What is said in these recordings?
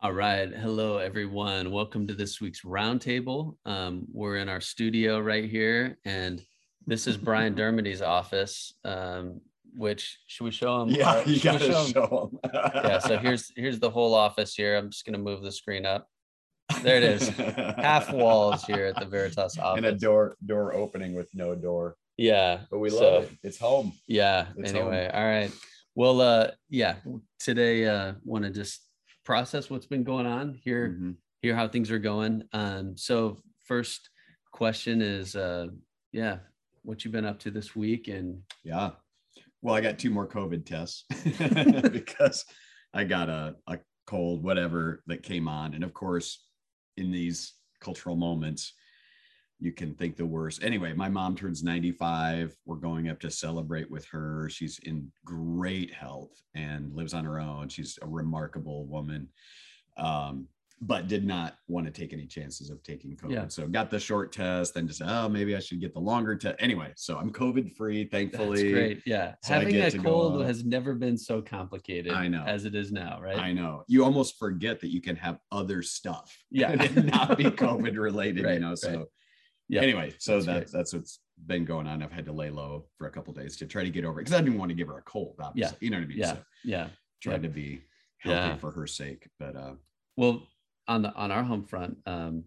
All right. Hello, everyone. Welcome to this week's roundtable. Um, we're in our studio right here, and this is Brian Dermody's office. Um, which should we show him? Yeah, you gotta show him? show them. Yeah. So here's here's the whole office here. I'm just gonna move the screen up. There it is. Half walls here at the Veritas office. and a door door opening with no door. Yeah. But we love So- it. It's home. Yeah. It's anyway, all right. Well, uh, yeah. Today, uh, want to just process what's been going on here. Mhm. hear how things are going. Um, so first question is, uh, yeah, what you've been up to this week? And Yeah. Well, I got two more COVID tests because I got a, a cold, whatever that came on. And of course, in these cultural moments, you can think the worst. Anyway, my mom turns 95. We're going up to celebrate with her. She's in great health and lives on her own. She's a remarkable woman. Um, but did not want to take any chances of taking COVID. Yeah. So got the short test, then just oh maybe I should get the longer test. Anyway, so I'm COVID free, that's thankfully. great. Yeah. So Having a cold has never been so complicated I know. as it is now, right? I know. You almost forget that you can have other stuff. Yeah. and not be COVID related, Right, you know. right. Yeah. anyway, so That's that's that's what's been going on. I've had to lay low for a couple days to try to get over it because I didn't want to give her a cold, obviously. You know what I mean? Yeah. So Yeah. tried to be healthy Yeah. for her sake. But uh Well, on the, on our home front, um,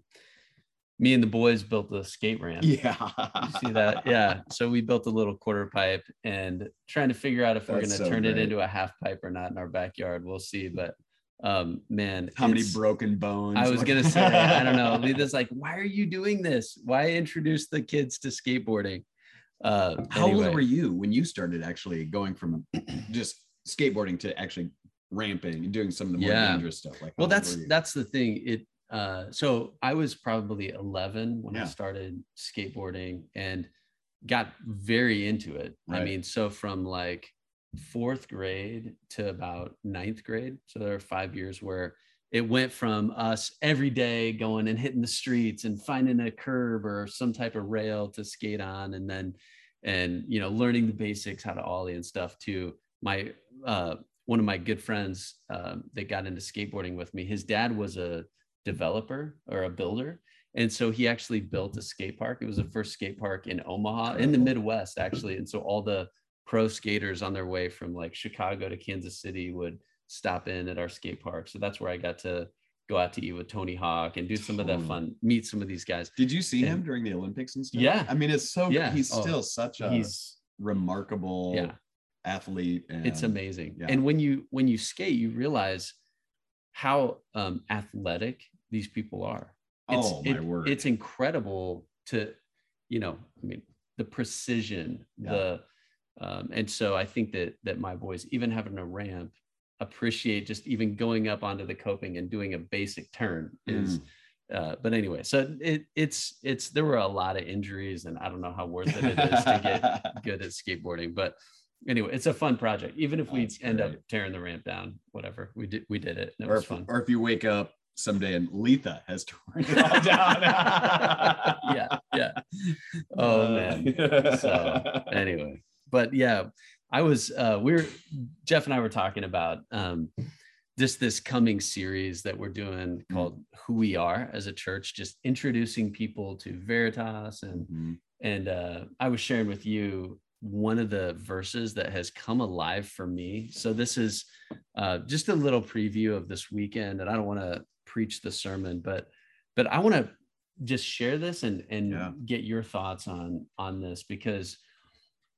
me and the boys built a skate ramp. yeah. You see that? Yeah. So we built a little quarter pipe and trying to figure out if we're going to so turn it into a half pipe or not in our backyard. We'll see. But um, man, How many broken bones? I was gonna say, I don't know. lita's like, why are you doing this? Why introduce the kids to skateboarding? Uh, How anyway. old were you when you started actually going from just skateboarding to actually ramping and doing some of the more Yeah. dangerous stuff? Like, Well, that's that's the thing. It uh, so I was probably 11 when I started skateboarding and got very into it. I mean, so from like fourth grade to about ninth grade. So there are five years where it went from us every day going and hitting the streets and finding a curb or some type of rail to skate on and then and you know learning the basics how to ollie and stuff to my uh one of my good friends um, that got into skateboarding with me his dad was a developer or a builder. And so he actually built a skate park. It was the first skate park in omaha in the midwest actually. And so all the pro skaters on their way from like chicago to kansas city would stop in at our skate park so that's where i got to go out to eat with tony hawk and do some of that fun meet some of these guys Did you see him during the Olympics and stuff? Yeah. I mean, it's so Yeah. he's Oh, still such a he's remarkable yeah athlete. And it's amazing yeah. and when you when you skate you realize how um athletic these people are it's Oh, my it- word. it's incredible to you know i mean the precision Yeah. the um and so i think that that my boys even having a ramp appreciate just even going up onto the coping and doing a basic turn is Mm. uh, but anyway so it it's it's there were a lot of injuries and i don't know how worth it it is to get good at skateboarding but anyway it's a fun project. Even if we That's end up tearing the ramp down whatever we did we did it and it or was if, fun. or if you wake up someday and Letha has torn it all down. yeah yeah. Oh man. So anyway but yeah i was uh we're jeff and i were talking about um just this coming series that we're doing Mm. called who we are as a church just introducing people to veritas and Mhm. and uh, I was sharing with you one of the verses that has come alive for me. So this is uh, just a little preview of this weekend, and I don't want to preach the sermon, but but I want to just share this and and Yeah. get your thoughts on on this because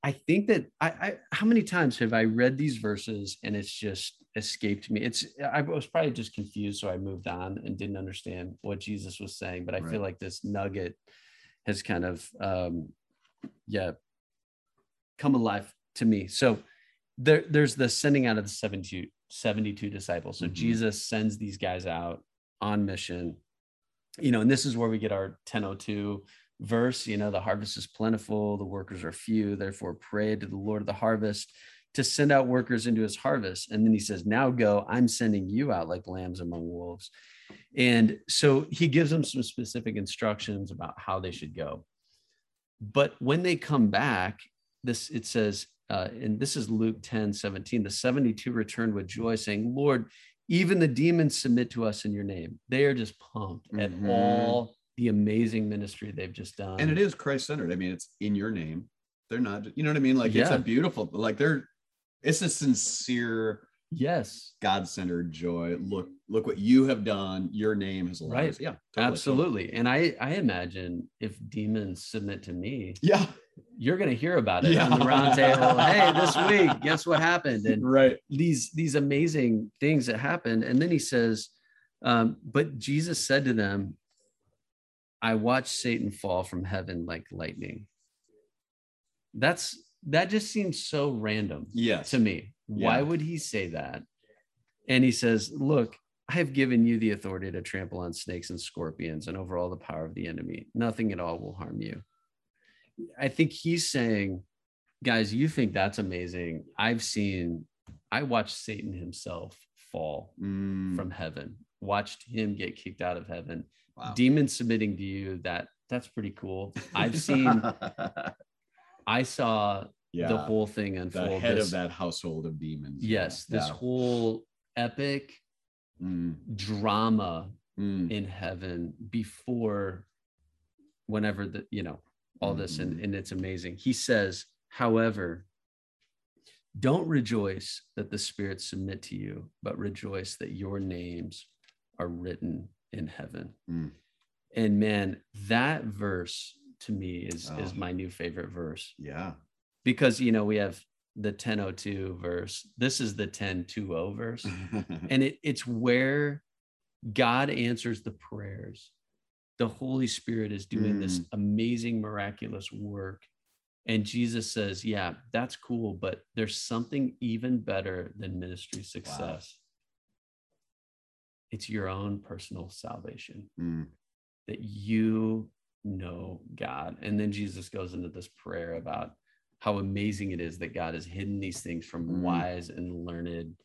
I think that I, I how many times have I read these verses and it's just escaped me. It's I was probably just confused, so I moved on and didn't understand what Jesus was saying. But I Right. feel like this nugget has kind of um yeah come alive to me so there there's the sending out of the 72 72 disciples so Mhm. jesus sends these guys out on mission you know and this is where we get our 1002 verse you know the harvest is plentiful the workers are few therefore pray to the lord of the harvest to send out workers into his harvest and then he says now go i'm sending you out like lambs among wolves and so he gives them some specific instructions about how they should go. But when they come back, this it says, uh, and this is Luke 10 17, the 72 returned with joy, saying, Lord, even the demons submit to us in your name. They are just pumped at Mhm. all the amazing ministry they've just done. and it is Christ centered. I mean, it's in your name. They're not, you know what I mean? Like it's a beautiful, like they're, it's a sincere yes, God centered joy. Look, look what you have done. Your name has allowed Right. us. Yeah, totally, absolutely. And I I imagine if demons submit to me. Yeah, you're going to hear about it Yeah. on the round table. hey, this week, guess what happened? And right. these these amazing things that happened. And then he says, um, but Jesus said to them, I watched Satan fall from heaven like lightning. That's that just seems so random Yes. to me. Why Yeah. would he say that? And he says, Look, I have given you the authority to trample on snakes and scorpions and over all the power of the enemy. Nothing at all will harm you. I think he's saying, guys, you think that's amazing. I've seen, I watched Satan himself fall Mm, from heaven, watched him get kicked out of heaven, wow. demons submitting to you. That that's pretty cool. I've seen, I saw yeah, the whole thing unfold the head this- of that household of demons. yes, yeah. this whole epic Mm, drama mm, in heaven before whenever the you know all this and, Mhm. and it's amazing he says however don't rejoice that the spirits submit to you but rejoice that your names are written in heaven Mm. and man that verse to me is is Oh. my new favorite verse yeah. because you know we have the 1002 verse this is the 1020 verse and it, it's where god answers the prayers the holy spirit is doing this Mm. amazing miraculous work and jesus says yeah that's cool but there's something even better than ministry success it's your own personal salvation Mm, that you know god and then jesus goes into this prayer about how amazing it is that god has hidden these things from Mm. wise and learned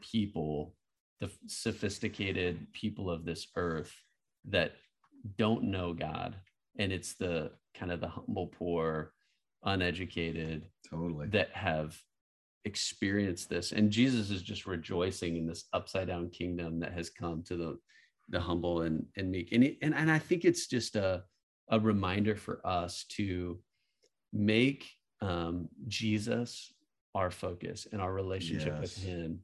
people the sophisticated people of this earth that don't know god and it's the kind of the humble poor uneducated totally. that have experienced this. And jesus is just rejoicing in this upside down kingdom that has come to the the humble and and meek. And he- and, and i think it's just a a reminder for us to make um jesus our focus and our relationship with him.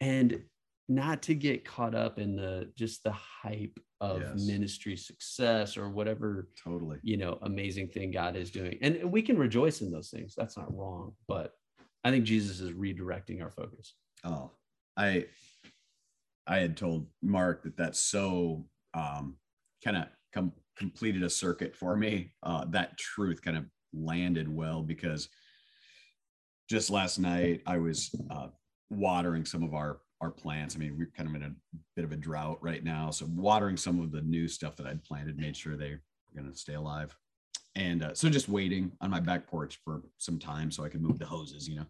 And not to get caught up in the just the hype of Yes. ministry success or whatever totally. you know amazing thing god is doing and, we can rejoice in those things that's not wrong but i think jesus is redirecting our focus Oh, I I had told Mark that that's so um, kind of com- completed a circuit for me. Uh, that truth kind of landed well because just last night I was uh, watering some of our our plants. I mean, we're kind of in a bit of a drought right now, so watering some of the new stuff that I'd planted, made sure they were going to stay alive. And uh, so just waiting on my back porch for some time so I could move the hoses, you know.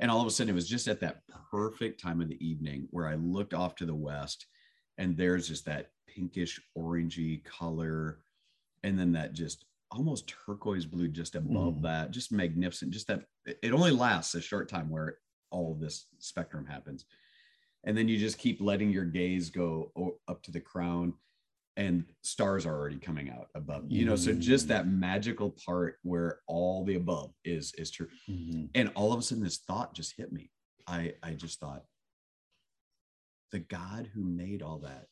And all of a sudden, it was just at that perfect time of the evening where I looked off to the west, and there's just that pinkish orangey color, and then that just almost turquoise blue just above Mm. that, just magnificent. Just that it it only lasts a short time where all of this spectrum happens, and then you just keep letting your gaze go up to the crown, and stars are already coming out above. You know, so just that magical part where all the above is is true and all of a sudden this thought just hit me i i just thought the god who made all that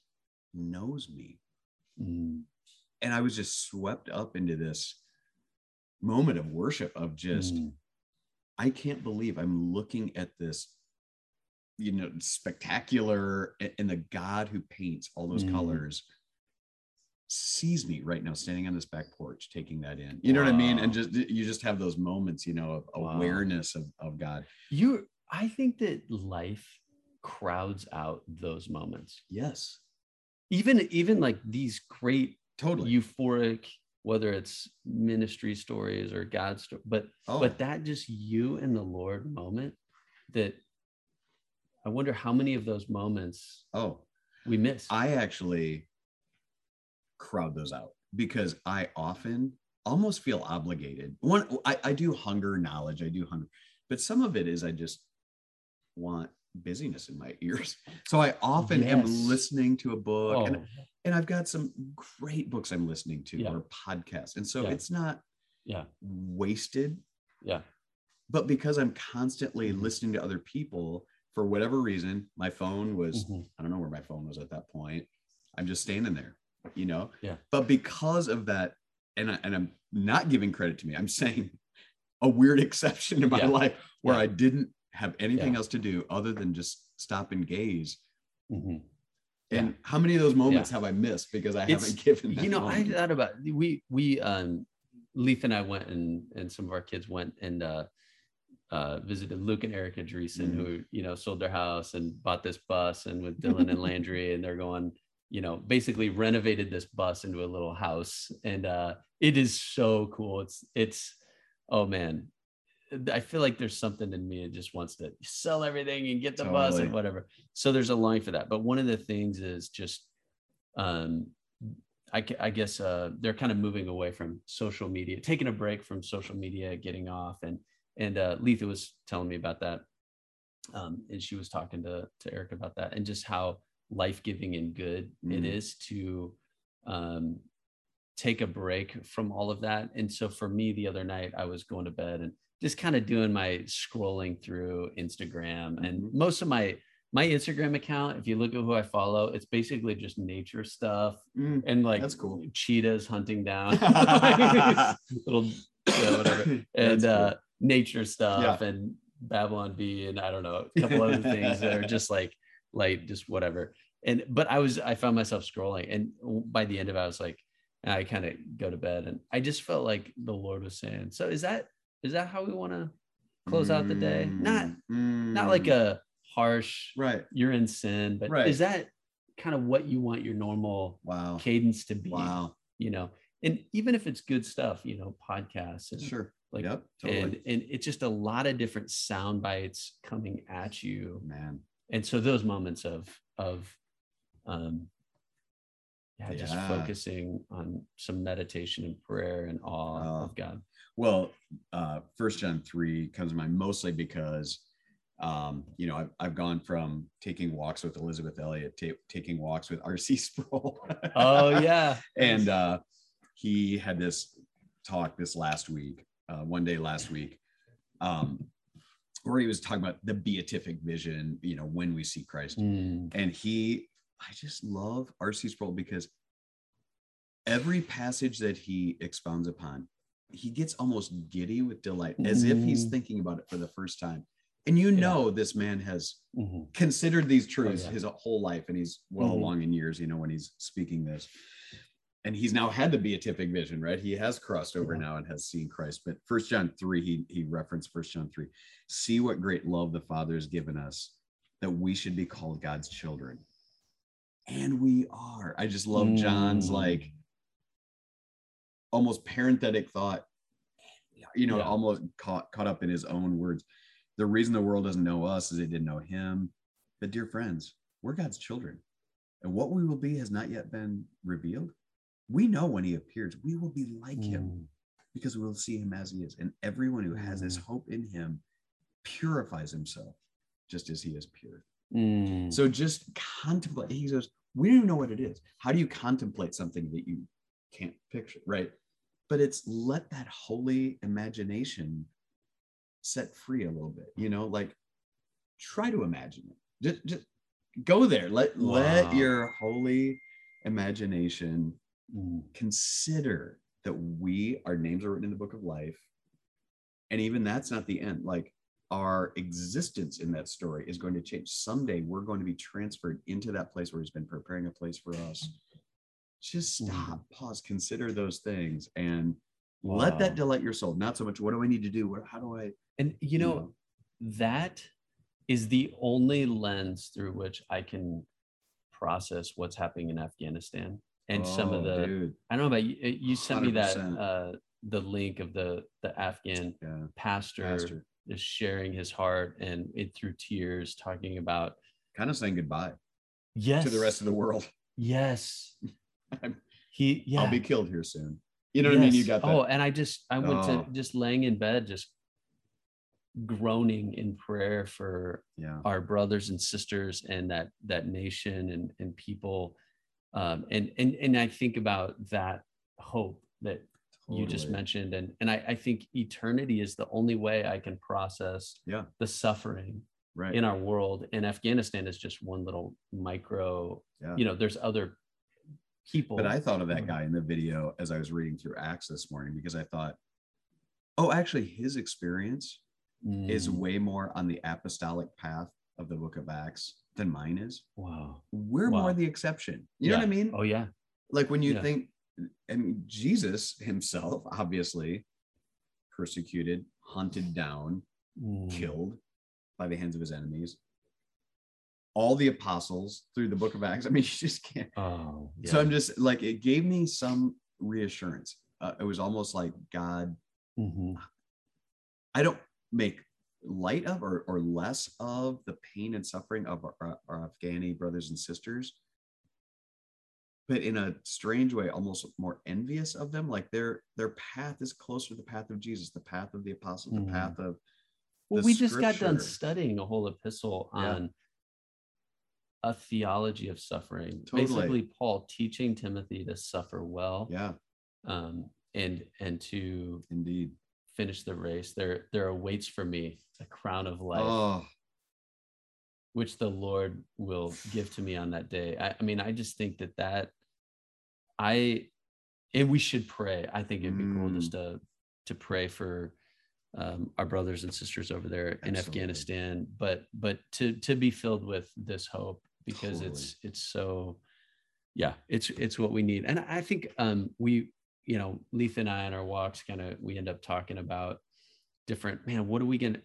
knows me Mm. and i was just swept up into this moment of worship of just Mm. i can't believe i'm looking at this you know spectacular and the god who paints all those Mm. colors sees me right now standing on this back porch taking that in. You know what i mean? And just you just have those moments you know of Wow. awareness of, of god. You i think that life crowds out those moments. Yes. Even even like these great totally. euphoric whether it's ministry stories or god story but oh, but that just you and the lord moment that i wonder how many of those moments oh we miss i actually crowd those out because i often almost feel obligated one I, I do hunger knowledge i do hunger but some of it is i just want busyness in my ears. So I often am listening to a book and, Oh, and I've got some great books I'm listening to Yeah. or podcasts. And so Yeah. it's not Yeah. wasted, yeah. but because I'm constantly Mhm. listening to other people for whatever reason, my phone was, Mhm. I don't know where my phone was at that point. I'm just standing there, you know? Yeah. But because of that, and, I, and I'm not giving credit to me, I'm saying a weird exception in my Yeah. life where Yeah. I didn't have anything Yeah. else to do other than just stop and gaze. Mhm. And how many of those moments have I missed because I It's- haven't given that you know i thought about we we um leaf and i went and and some of our kids went and uh uh visited luke and erica Dreesen, Mhm. who you know sold their house and bought this bus and with dylan and landry and they're going you know basically renovated this bus into a little house and uh it is so cool it's it's oh man I feel like there's something in me that just wants to sell everything and get the bus and whatever. So there's a line for that. But one of the things is just, um, I, I guess uh, they're kind of moving away from social media, taking a break from social media, getting off. And and uh, Letha was telling me about that, um, and she was talking to to Eric about that, and just how life giving and good it Mm. is to um, take a break from all of that. And so for me, the other night, I was going to bed and just kind of doing my scrolling through Instagram and Mhm. most of my my Instagram account, if you look at who I follow, it's basically just nature stuff Mm, and like That's cool. cheetahs hunting down little yeah, whatever and That's cool. uh nature stuff and Babylon Bee and I don't know a couple other things that are just like like just whatever. And but I was I found myself scrolling and by the end of it I was like I kind of go to bed and I just felt like the Lord was saying, so is that is that how we want to close out the day? Not Mm, not like mm, a harsh right. you're in sin, but Right. is that kind of what you want your normal Wow. cadence to be? Wow. You know, and even if it's good stuff, you know, podcasts and Sure. Like yep. Totally. and and it's just a lot of different sound bites coming at you Man. and so those moments of of um yeah, just Yeah. focusing on some meditation and prayer and awe Oh. of god Well, uh, First John three comes to mind mostly because, um, you know, I've, I've gone from taking walks with Elisabeth Elliot, ta- taking walks with R.C. Sproul. oh yeah and uh, he had this talk this last week, uh, one day last week, um, where he was talking about the beatific vision. You know, when we see Christ, Mm, and he i just love rc sproul because every passage that he expounds upon he gets almost giddy with delight as if he's Mm. thinking about it for the first time and you Yeah. know this man has mhm. considered these truths yeah. his whole life and he's well Mhm. along in years you know when he's speaking this and he's now had the beatific vision right he has crossed over Yeah. now and has seen christ but first john 3 he he referenced first john 3 see what great love the father has given us that we should be called god's children and we are i just love john's Mm. like almost parenthetic thought you know Yeah. almost caught caught up in his own words the reason the world doesn't know us is it didn't know him but dear friends we're god's children and what we will be has not yet been revealed we know when he appears we will be like him Mm, because we will see him as he is and everyone who has this Mm. hope in him purifies himself just as he is pure mm, so just contemplate. He says, we don't even know what it is. How do you contemplate something that you can't picture? Right. But it's let that holy imagination set free a little bit, you know, like try to imagine it. Just, just go there. Let let your holy imagination. Consider that we our names are written in the book of life. And even that's not the end. Like our existence in that story is going to change. Someday we're going to be transferred into that place where he's been preparing a place for us. Just Mhm. stop, pause, consider those things and let that delight your soul. Not so much, what do I need to do? What, how do I, and you know that is the only lens through which i can process what's happening in afghanistan and some of Oh, the dude. I don't know about you. uh, You sent me that uh, the link of the the Afghan Yeah. pastor, Pastor. just sharing his heart and it through tears, talking about Kind of saying goodbye yes to the rest of the world. Yes, he yeah. I'll be killed here soon. You know what I mean? You got that. Oh, and I just I went Oh. to just laying in bed, just groaning in prayer for Yeah. our brothers and sisters and that that nation and and people um and and and i think about that hope that you just mentioned and and I, I think eternity is the only way i can process Yeah. the suffering Right. in our world and afghanistan is just one little micro Yeah. you know there's other people But I thought of that guy in the video as I was reading through Acts this morning because I thought, oh, actually, his experience is Mm, way more on the apostolic path of the book of Acts than mine is. wow We're Wow. more the exception. You know what I mean? oh yeah Like when you Yeah. think, I mean, Jesus himself, obviously persecuted, hunted down, Mm, killed by the hands of his enemies. All the apostles through the book of Acts. I mean, you just can't. oh So. I'm just like, it gave me some reassurance. Uh, it was almost like God, Mhm. I don't make light of or, or less of the pain and suffering of our, our, our Afghani brothers and sisters, but in a strange way, almost more envious of them. Like their their path is closer to the path of Jesus, the path of the apostles, Mhm. the path of Well, we just got done studying a whole epistle Yeah. on a theology of suffering. Totally. Basically, Paul teaching Timothy to suffer well, yeah, um, and and to indeed. Finish the race. There there awaits for me a crown of life, Oh, which the Lord will give to me on that day. I, I mean, I just think that that I and we should pray. I think it'd be cool Mm. just to to pray for um, our brothers and sisters over there in Afghanistan, but but to to be filled with this hope because it's it's so yeah, it's it's what we need. And I think um we you know, Leith and I on our walks kind of we end up talking about different man, what are we gonna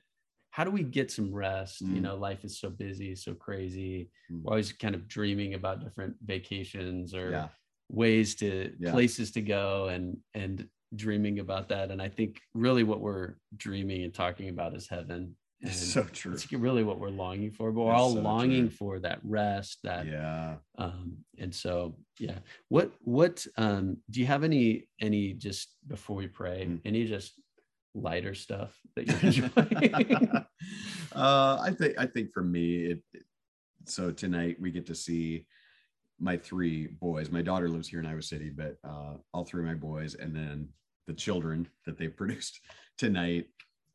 how do we get some rest? You Mm. know, life is so busy, so crazy. Mm. We're always kind of dreaming about different vacations or yeah, ways to Yeah. places to go and and dreaming about that and i think really what we're dreaming and talking about is heaven it's so true. it's really what we're longing for but we're It's all so longing true. for that rest that Yeah. um and so yeah what what um do you have any any just before we pray Mm. any just lighter stuff that you're enjoying uh, I think I think for me, it, it- so tonight we get to see my three boys. My daughter lives here in Iowa City, but uh, all three of my boys, and then the children that they produced tonight,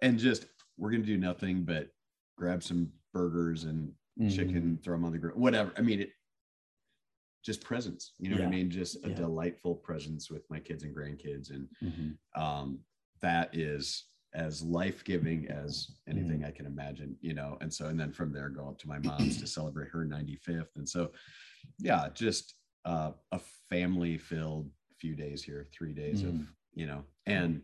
and just we're gonna do nothing but grab some burgers and Mhm. chicken, throw them on the grill, whatever. I mean, it just presence. You know what I mean? Just a Yeah. delightful presence with my kids and grandkids, and Mhm. um, that is as life-giving as anything Mm. I can imagine, you know. And so, and then from there, go up to my mom's to celebrate her 95th. And so, yeah, just uh, a family-filled few days here, three days of, Mm. you know, and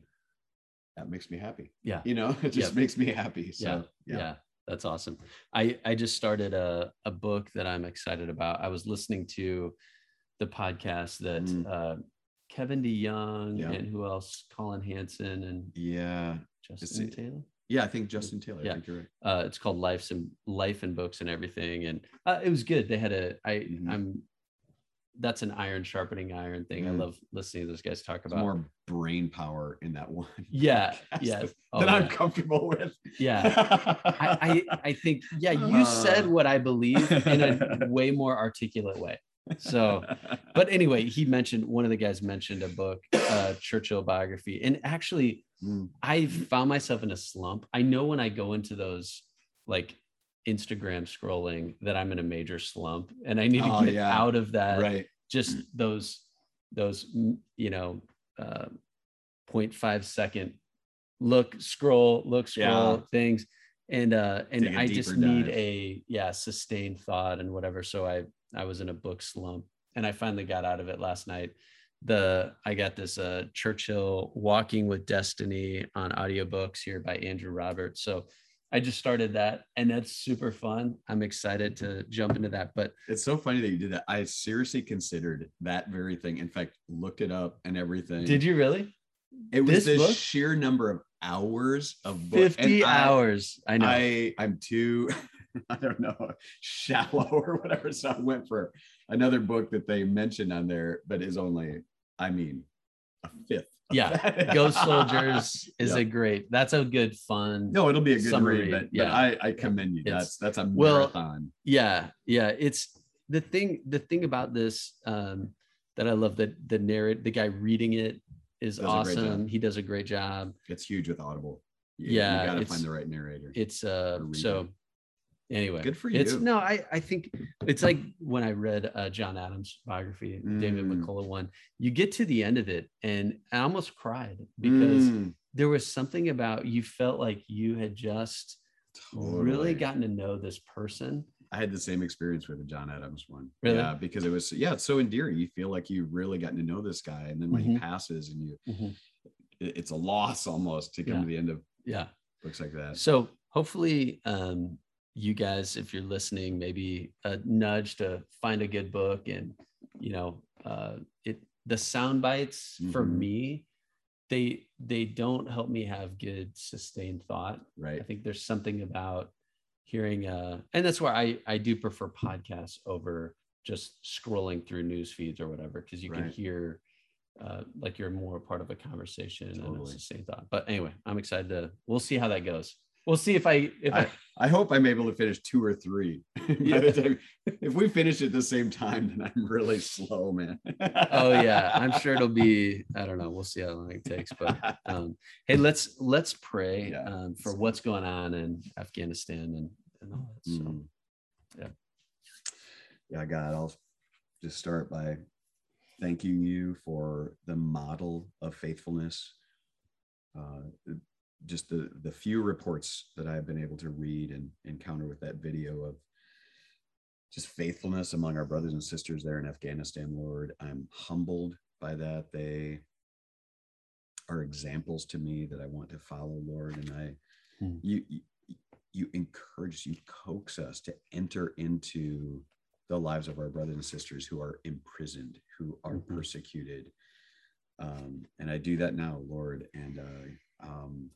that makes me happy. yeah You know, it just makes me happy. So, yeah, yeah, yeah that's awesome i i just started a, a book that i'm excited about i was listening to the podcast that Mm. uh kevin deyoung Yeah. and who else collin hansen and yeah, justin taylor yeah. I think Justin Taylor. Yeah. I think you're right. uh it's called life's and life and books and everything and uh, it was good they had a I Mhm. i'm that's an iron sharpening iron thing i Mm. love listening to those guys talk There's about more brain power in that one. Yeah, yes. That, Oh, that I'm comfortable with. yeah I, I I think yeah you said Uh. what I believe in a way more articulate way. So, but anyway, he mentioned one of the guys mentioned a book, uh, Churchill biography, and actually, Mm. I found myself in a slump. I know when I go into those like Instagram scrolling that I'm in a major slump, and I need to Oh, get yeah. out of that. right. Just those those mm, you know, uh, 0.5 second look, scroll, look, scroll Yeah. things. And uh and I just need dive. a yeah, sustained thought and whatever. So I I was in a book slump and I finally got out of it last night. The I got this uh Churchill Walking with Destiny on audiobooks here by Andrew Roberts. So I just started that and that's super fun. I'm excited to jump into that. But It's so funny that you did that. I seriously considered that very thing. In fact, looked it up and everything. did you really? It was this the book? sheer number of hours of book. 50 and I- hours. I know. I I'm too I don't know shallow or whatever. So I went for another book that they mentioned on there, but is only I mean a fifth. Yeah, Ghost Soldiers is Yeah. a great. That's a good fun. No, it'll be a good Summary, read, but, yeah. but I, I commend you. It's- That's that's a well, marathon. Yeah, yeah. It's the thing. The thing about this um, that I love that the narrate the guy reading it is Does a great job. awesome. He does a great job. It's huge with Audible. You, Yeah, you gotta find the right narrator. It's uh so. Anyway, Good for you It's no, I I think it's like when I read uh, John Adams' biography, David Mm. McCullough one. You get to the end of it, and I almost cried because Mm, there was something about you felt like you had just really gotten to know this person. I had the same experience with the John Adams one. Really? Yeah, because it was yeah, it's so endearing. You feel like you've really gotten to know this guy, and then when he Mhm. passes, and you, Mhm. it's a loss almost to come Yeah. to the end of Yeah. books like that. So hopefully, um, you guys, if you're listening, maybe a nudge to find a good book, and you know, uh, it the sound bites for Mhm. me, they they don't help me have good sustained thought. Right. I think there's something about hearing uh and that's why I I do prefer podcasts over just scrolling through news feeds or whatever because you can hear uh like you're more part of a conversation and Totally. it's the same thought. But anyway, I'm excited to we'll see how that goes. We'll see if I if I, I, I hope I'm able to finish two or three. Yeah. time, if we finish at the same time, then I'm really slow, man. oh yeah, I'm sure it'll be I don't know, we'll see how long it takes. But um hey let's let's pray Yeah. um for what's going on in Afghanistan and, and all that. So Mhm. yeah. Yeah, God, I'll just start by thanking you for the model of faithfulness. Uh, just the the few reports that I've been able to read and encounter with that video of just faithfulness among our brothers and sisters there in Afghanistan, Lord. I'm humbled by that. They are examples to me that I want to follow, Lord. And I, Hmm. you, you, encourage, you coax us to enter into the lives of our brothers and sisters who are imprisoned, who are Mhm. persecuted. Um, and I do that now, Lord. And uh, um,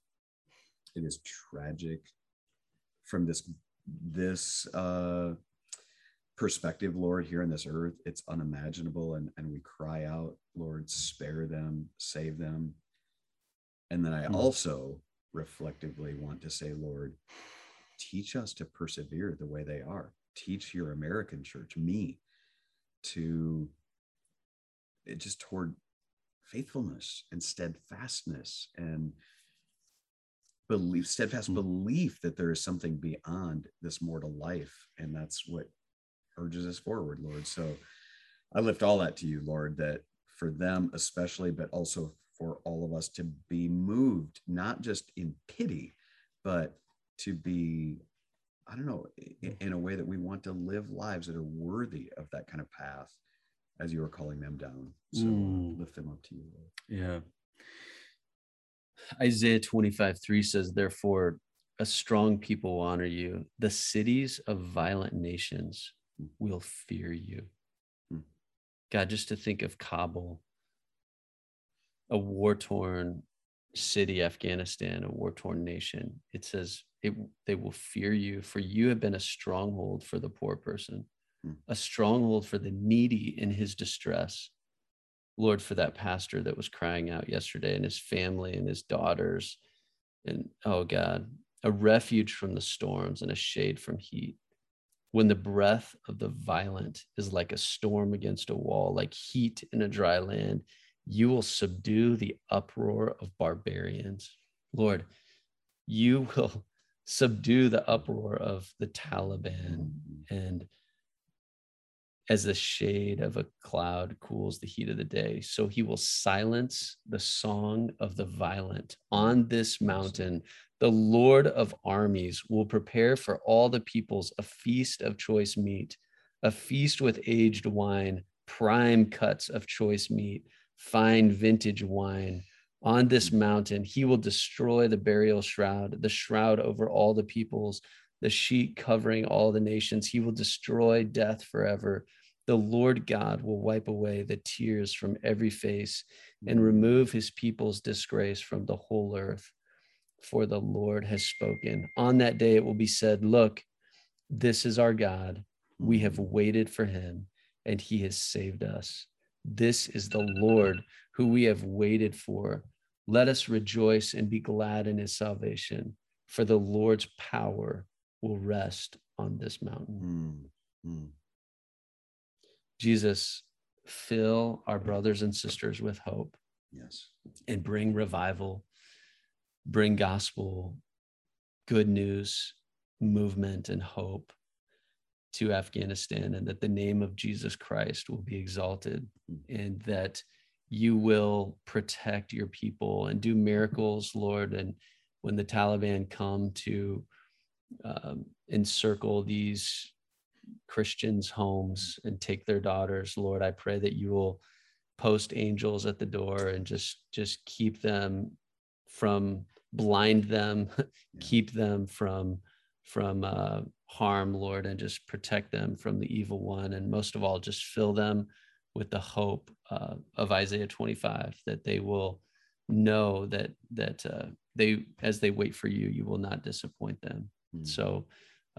it is tragic from this this uh, perspective, Lord, here on this earth. It's unimaginable, and and we cry out, Lord, spare them, save them. And then I Hmm. also reflectively want to say, Lord, teach us to persevere the way they are. Teach your American church, me, to it just toward faithfulness and steadfastness and belief, steadfast Mm. belief that there is something beyond this mortal life. And that's what urges us forward, Lord. So I lift all that to you, Lord, that for them especially, but also for all of us to be moved, not just in pity, but to be, I don't know, i- in a way that we want to live lives that are worthy of that kind of path as you are calling them down. So Mm. lift them up to you, Lord. Yeah. Isaiah 25, 3 says, Therefore, a strong people will honor you. The cities of violent nations will fear you. Hmm. God, just to think of Kabul, a war torn city, Afghanistan, a war torn nation, it says, it, They will fear you, for you have been a stronghold for the poor person, Hmm. a stronghold for the needy in his distress. Lord, for that pastor that was crying out yesterday and his family and his daughters. And oh God, a refuge from the storms and a shade from heat. When the breath of the violent is like a storm against a wall, like heat in a dry land, you will subdue the uproar of barbarians. Lord, you will subdue the uproar of the Taliban and as the shade of a cloud cools the heat of the day, so he will silence the song of the violent on this mountain. The Lord of armies will prepare for all the peoples a feast of choice meat, a feast with aged wine, prime cuts of choice meat, fine vintage wine. On this mm. mountain, he will destroy the burial shroud, the shroud over all the peoples, the sheet covering all the nations. He will destroy death forever. The Lord God will wipe away the tears from every face and mm. remove his people's disgrace from the whole earth. For the Lord has spoken. On that day, it will be said, Look, this is our God. We have mm. waited for him, and he has saved us. This is the Lord who we have waited for. Let us rejoice and be glad in his salvation, for the Lord's power will rest on this mountain. Mm, mm. Jesus, fill our brothers and sisters with hope. Yes. And bring revival, bring gospel, good news, movement, and hope to Afghanistan, and that the name of Jesus Christ will be exalted, mm. and that you will protect your people and do miracles, Lord. And when the Taliban come to um, encircle these Christians' homes and take their daughters, Lord, I pray that you will post angels at the door and just just keep them from blind them, keep them from from uh, harm, Lord, and just protect them from the evil one. And most of all, just fill them with the hope uh, of Isaiah 25 that they will know that that uh, they as they wait for you, you will not disappoint them. Mm. So.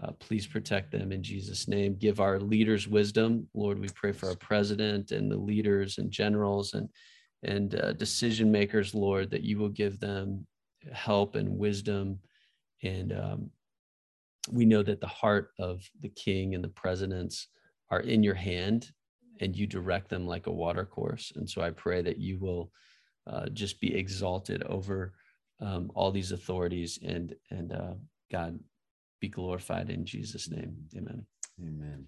Uh, please protect them in Jesus' name. Give our leaders wisdom, Lord. We pray for our president and the leaders and generals and and uh, decision makers, Lord, that you will give them help and wisdom and um, we know that the heart of the king and the presidents are in your hand and you direct them like a water course. And so I pray that you will uh, just be exalted over um, all these authorities and, and uh, God be glorified in Jesus' name. Amen. Amen.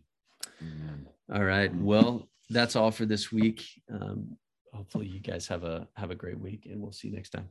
Amen. All right. Well, that's all for this week. Um, hopefully you guys have a have a great week and we'll see you next time.